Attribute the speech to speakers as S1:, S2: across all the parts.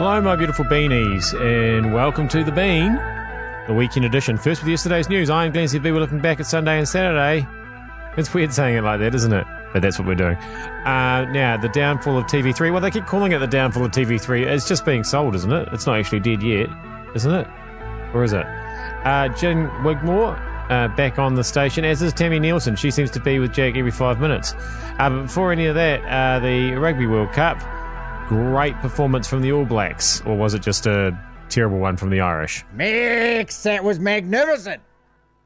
S1: Hello, my beautiful beanies, and welcome to The Bean, the weekend edition. First with yesterday's news, I'm Glenn ZB. We're looking back at Sunday and Saturday. It's weird saying it like that, isn't it? But that's what we're doing. Uh, now, the downfall of TV3. Well, they keep calling it the downfall of TV3. It's just being sold, isn't it? It's not actually dead yet, isn't it? Or is it? Uh, Gin Wigmore uh, back on the station, as is Tami Neilson. She seems to be with Jack every five minutes. Uh, but before any of that, uh, the Rugby World Cup, great performance from the All Blacks, or was it just a terrible one from the Irish?
S2: Mix, that was magnificent.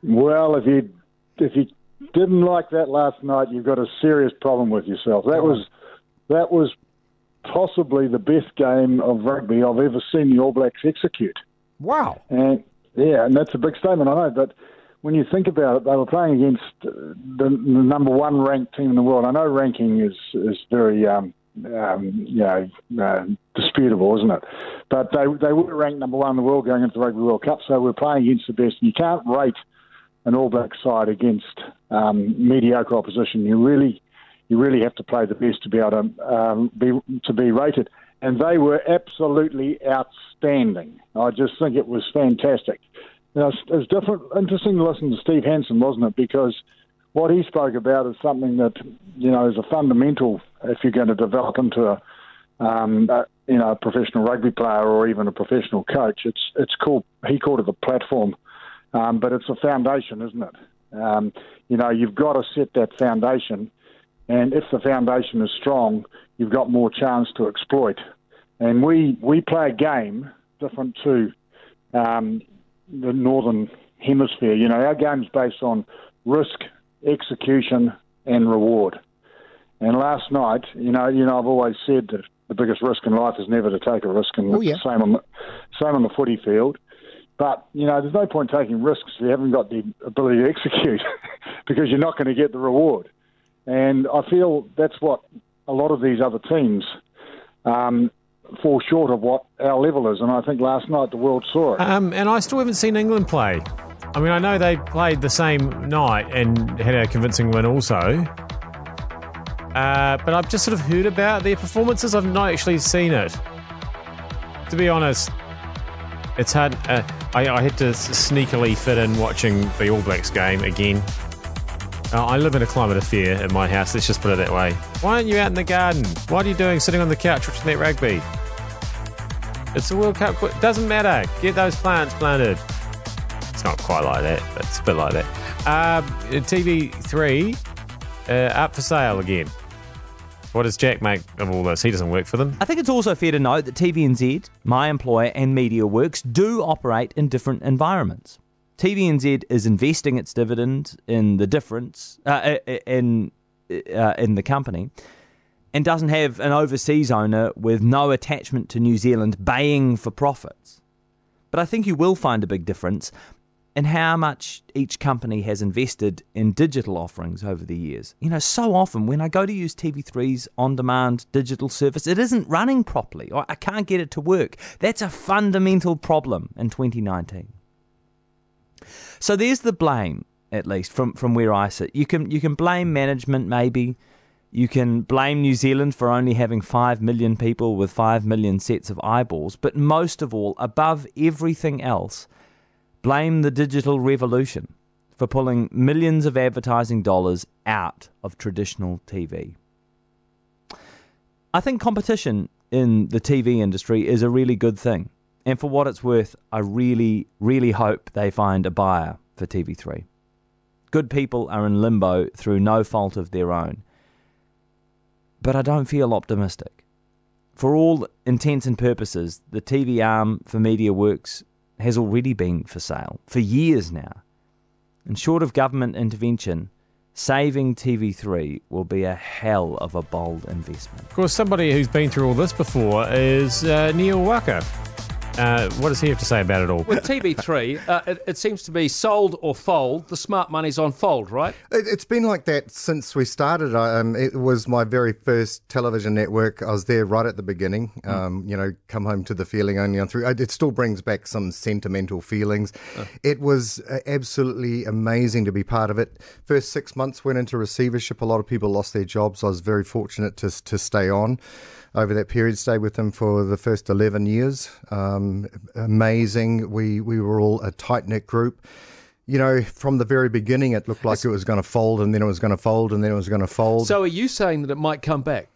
S3: Well, if you if you didn't like that last night, you've got a serious problem with yourself. That was that was possibly the best game of rugby I've ever seen the All Blacks execute.
S2: Wow.
S3: And yeah, and that's a big statement, I know. But when you think about it, they were playing against uh, the, the number one ranked team in the world. I know ranking is is very um, um, you know uh, disputable, isn't it? But they they were ranked number one in the world going into the Rugby World Cup, so we're playing against the best. And you can't rate an All Black side against um, mediocre opposition. You really you really have to play the best to be able to um, be to be rated. And they were absolutely outstanding. I just think it was fantastic. It's, it's different, interesting to listen to Steve Hansen, wasn't it? Because what he spoke about is something that you know is a fundamental if you're going to develop into a, um, a you know a professional rugby player or even a professional coach. It's it's called he called it the platform, um, but it's a foundation, isn't it? Um, you know, you've got to set that foundation, and if the foundation is strong, you've got more chance to exploit. And we we play a game different to um, the northern hemisphere. You know, our game's based on risk, execution, and reward. And last night, you know, you know, I've always said that the biggest risk in life is never to take a risk, and
S2: Oh, yeah.
S3: same on the, same on the footy field. But you know, there's no point taking risks if you haven't got the ability to execute, because you're not going to get the reward. And I feel that's what a lot of these other teams um, fall short of what our level is. And I think last night the world saw it.
S1: Um, and I still haven't seen England play. I mean, I know they played the same night and had a convincing win also. Uh, but I've just sort of heard about their performances. I've not actually seen it. To be honest, it's hard. Uh, I, I had to sneakily fit in watching the All Blacks game again. Uh, I live in a climate of fear at my house. Let's just put it that way. Why aren't you out in the garden? What are you doing sitting on the couch watching that rugby? It's a World Cup. Doesn't matter. Get those plants planted. Not quite like that, but it's a bit like that. Um, TV3 uh, up for sale again. What does Jack make of all this? He doesn't work for them.
S4: I think it's also fair to note that TVNZ, my employer, and MediaWorks do operate in different environments. TVNZ is investing its dividend in the difference uh, in uh, in the company, and doesn't have an overseas owner with no attachment to New Zealand baying for profits. But I think you will find a big difference in how much each company has invested in digital offerings over the years. You know, so often when I go to use TV3's on demand digital service, it isn't running properly, or I can't get it to work. That's a fundamental problem in 2019. So there's the blame, at least from, from where I sit. You can you can blame management maybe. You can blame New Zealand for only having 5 million people with 5 million sets of eyeballs, but most of all, above everything else, blame the digital revolution for pulling millions of advertising dollars out of traditional TV. I think competition in the TV industry is a really good thing. And for what it's worth, I really, really hope they find a buyer for TV3. Good people are in limbo through no fault of their own. But I don't feel optimistic. For all intents and purposes, the TV arm for MediaWorks has already been for sale for years now. And short of government intervention, saving TV3 will be a hell of a bold investment.
S1: Of course, somebody who's been through all this before is uh, Neil Waka. Uh, what does he have to say about it all?
S5: With TV3, uh, it, it seems to be sold or fold. The smart money's on fold, right?
S6: It, it's been like that since we started. Um, it was my very first television network. I was there right at the beginning. Um, you know, come home to the feeling only on through. It still brings back some sentimental feelings. It was uh, absolutely amazing to be part of it. First six months went into receivership. A lot of people lost their jobs. I was very fortunate to to stay on over that period. Stayed with them for the first eleven years. Um, amazing. We we were all a tight knit group. You know, from the very beginning, it looked like it was going to fold, and then it was going to fold, and then it was going to fold.
S5: So are you saying that it might come back?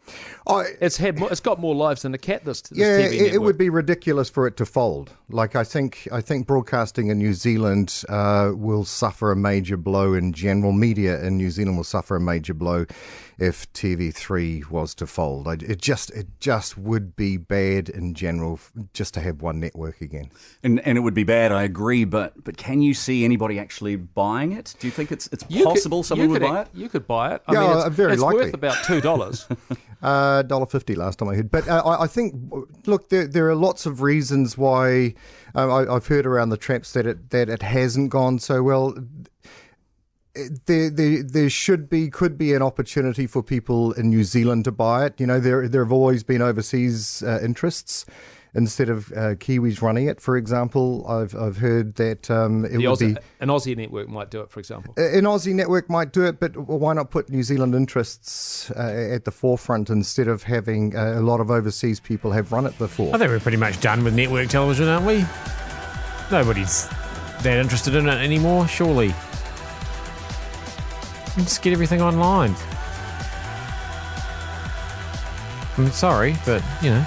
S6: I,
S5: It's had more, it's got more lives than a cat. This, this
S6: yeah,
S5: TV
S6: it, it would be ridiculous for it to fold. Like I think, I think broadcasting in New Zealand uh, will suffer a major blow in general. Media in New Zealand will suffer a major blow if TV3 was to fold. I, it just, it just would be bad in general, just to have one network again.
S7: And, and it would be bad, I agree, but but can you see anybody actually buying it? Do you think it's it's
S5: You could-
S7: possible someone would
S5: could,
S7: buy it?
S5: You could buy it. I
S6: Yeah,
S5: mean,
S6: uh,
S5: it's,
S6: very
S5: it's
S6: likely.
S5: worth about two dollars.
S6: Uh, dollar fifty last time I heard, but uh, I, I think look, there, there are lots of reasons why um, I, I've heard around the traps that it that it hasn't gone so well. There, there, there should be, could be an opportunity for people in New Zealand to buy it. You know, there, there have always been overseas uh, interests instead of uh, Kiwis running it. For example, I've, I've heard that um, it
S5: The
S6: would
S5: Aussie,
S6: be
S5: an Aussie network might do it, for example.
S6: an Aussie network might do it, but why not put New Zealand interests uh, at the forefront instead of having uh, a lot of overseas people have run it before?
S1: I think we're pretty much done with network television, aren't we? Nobody's that interested in it anymore, surely. You Just get everything online. I'm sorry, but you know.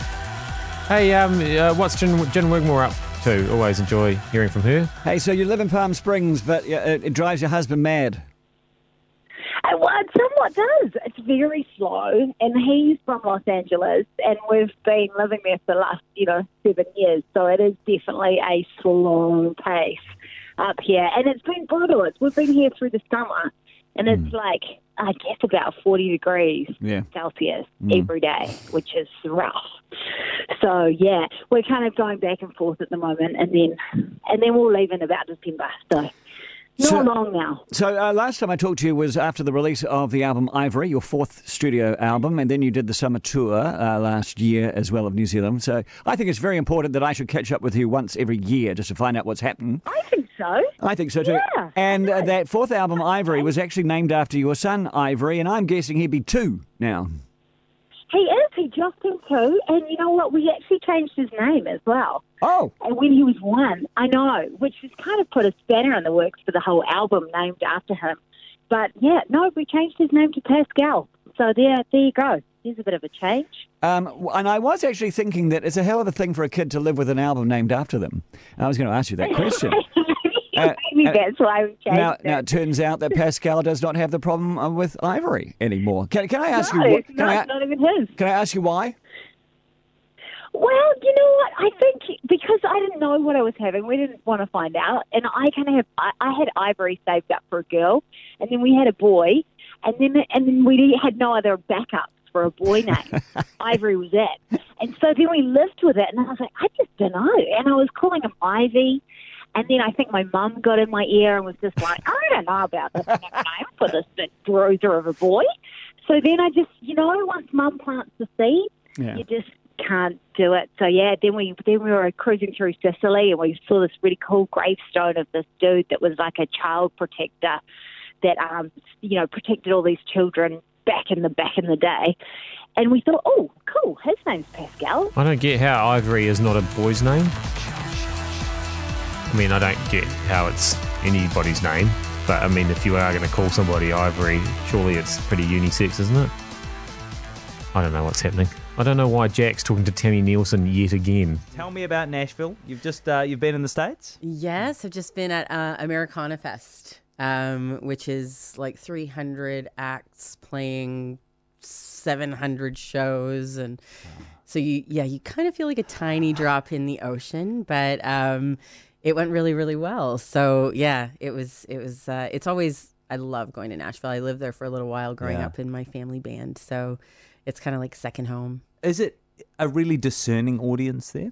S1: Hey, um, uh, what's Gin, Gin Wigmore up to? Always enjoy hearing from her.
S8: Hey, so you live in Palm Springs, but yeah, it, it drives your husband mad.
S9: Uh, Well, it somewhat does. It's very slow, and he's from Los Angeles, and we've been living there for the last, you know, seven years. So it is definitely a slow pace up here, and it's been brutal. It's, we've been here through the summer, and it's mm. like I guess about forty degrees
S8: Yeah.
S9: Celsius mm. every day, which is rough. So yeah, we're kind of going back and forth at the moment, and then and then we'll leave in about December. So not
S8: So-
S9: long now.
S8: So uh, last time I talked to you was after the release of the album Ivory, your fourth studio album, and then you did the summer tour uh, last year as well of New Zealand. So I think it's very important that I should catch up with you once every year just to find out what's happened.
S9: I think so.
S8: I think so too.
S9: Yeah,
S8: and uh, that fourth album, Ivory, was actually named after your son, Ivory, and I'm guessing he'd be two now.
S9: He is. He just two, and you know what? We actually changed his name as well.
S8: Oh,
S9: And when he was one, I know, which has kind of put a spanner in the works for the whole album named after him. But yeah, no, we changed his name to Pascal. So there, there you go. There's a bit of a change.
S8: Um, and I was actually thinking that it's a hell of a thing for a kid to live with an album named after them. I was going to ask you that question. Uh,
S9: Maybe
S8: uh,
S9: that's why we changed
S8: now,
S9: it.
S8: now it turns out that Pascal does not have the problem uh, with Ivory anymore. Can, can I ask
S9: no,
S8: you? What, can,
S9: not,
S8: I,
S9: not even his.
S8: can I ask you why?
S9: Well, you know what? I think because I didn't know what I was having, we didn't want to find out, and I kind of have. I, I had Ivory saved up for a girl, and then we had a boy, and then and then we had no other backups for a boy name. Ivory was it, and so then we lived with it, and I was like, I just don't know, and I was calling him Ivy. And then I think my mum got in my ear and was just like, I don't know about this nickname for this big bruiser of a boy. So then I just, you know, once mum plants the seed,
S8: Yeah.
S9: you just can't do it. So yeah, then we then we were cruising through Sicily and we saw this really cool gravestone of this dude that was like a child protector that um you know protected all these children back in the back in the day. And we thought, oh, cool, his name's Pascal.
S1: I don't get how Ivory is not a boy's name. I mean, I don't get how it's anybody's name, but I mean, if you are going to call somebody Ivory, surely it's pretty unisex, isn't it? I don't know what's happening. I don't know why Jack's talking to Tami Neilson yet again.
S4: Tell me about Nashville. You've just uh, you've been in the states.
S10: Yes, I've just been at uh, Americana Fest, um, which is like 300 acts playing 700 shows, and so you yeah you kind of feel like a tiny drop in the ocean, but um, it went really really well. So yeah, it was it was uh, it's always I love going to Nashville. I lived there for a little while growing
S4: Yeah.
S10: up in my family band, so it's kind of like second home.
S4: Is it a really discerning audience there?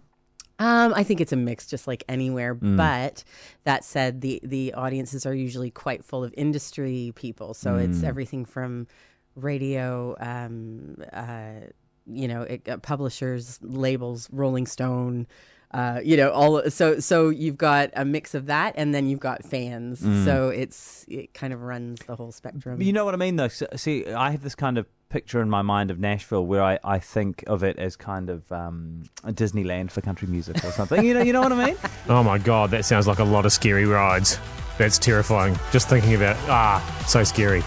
S10: Um, I think it's a mix, just like anywhere.
S4: Mm.
S10: But that said, the the audiences are usually quite full of industry people, so it's
S4: Mm.
S10: everything from radio, um, uh, you know, it, uh, publishers, labels, Rolling Stone. Uh, you know, all so so you've got a mix of that, and then you've got fans.
S4: Mm.
S10: So it's it kind of runs the whole spectrum.
S4: You know what I mean, though. So, see, I have this kind of picture in my mind of Nashville where I, I think of it as kind of um, a Disneyland for country music or something. you know, you know what I mean?
S1: Oh my god, that sounds like a lot of scary rides. That's terrifying. Just thinking about ah, so scary.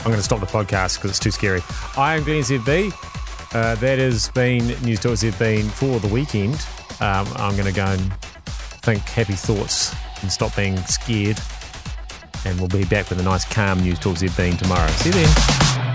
S1: I'm going to stop the podcast because it's too scary. I am Glenn ZB. Uh, that has been News Talk ZB for the weekend. Um, I'm going to go and think happy thoughts and stop being scared. And we'll be back with a nice, calm News Talk ZB tomorrow. See you then.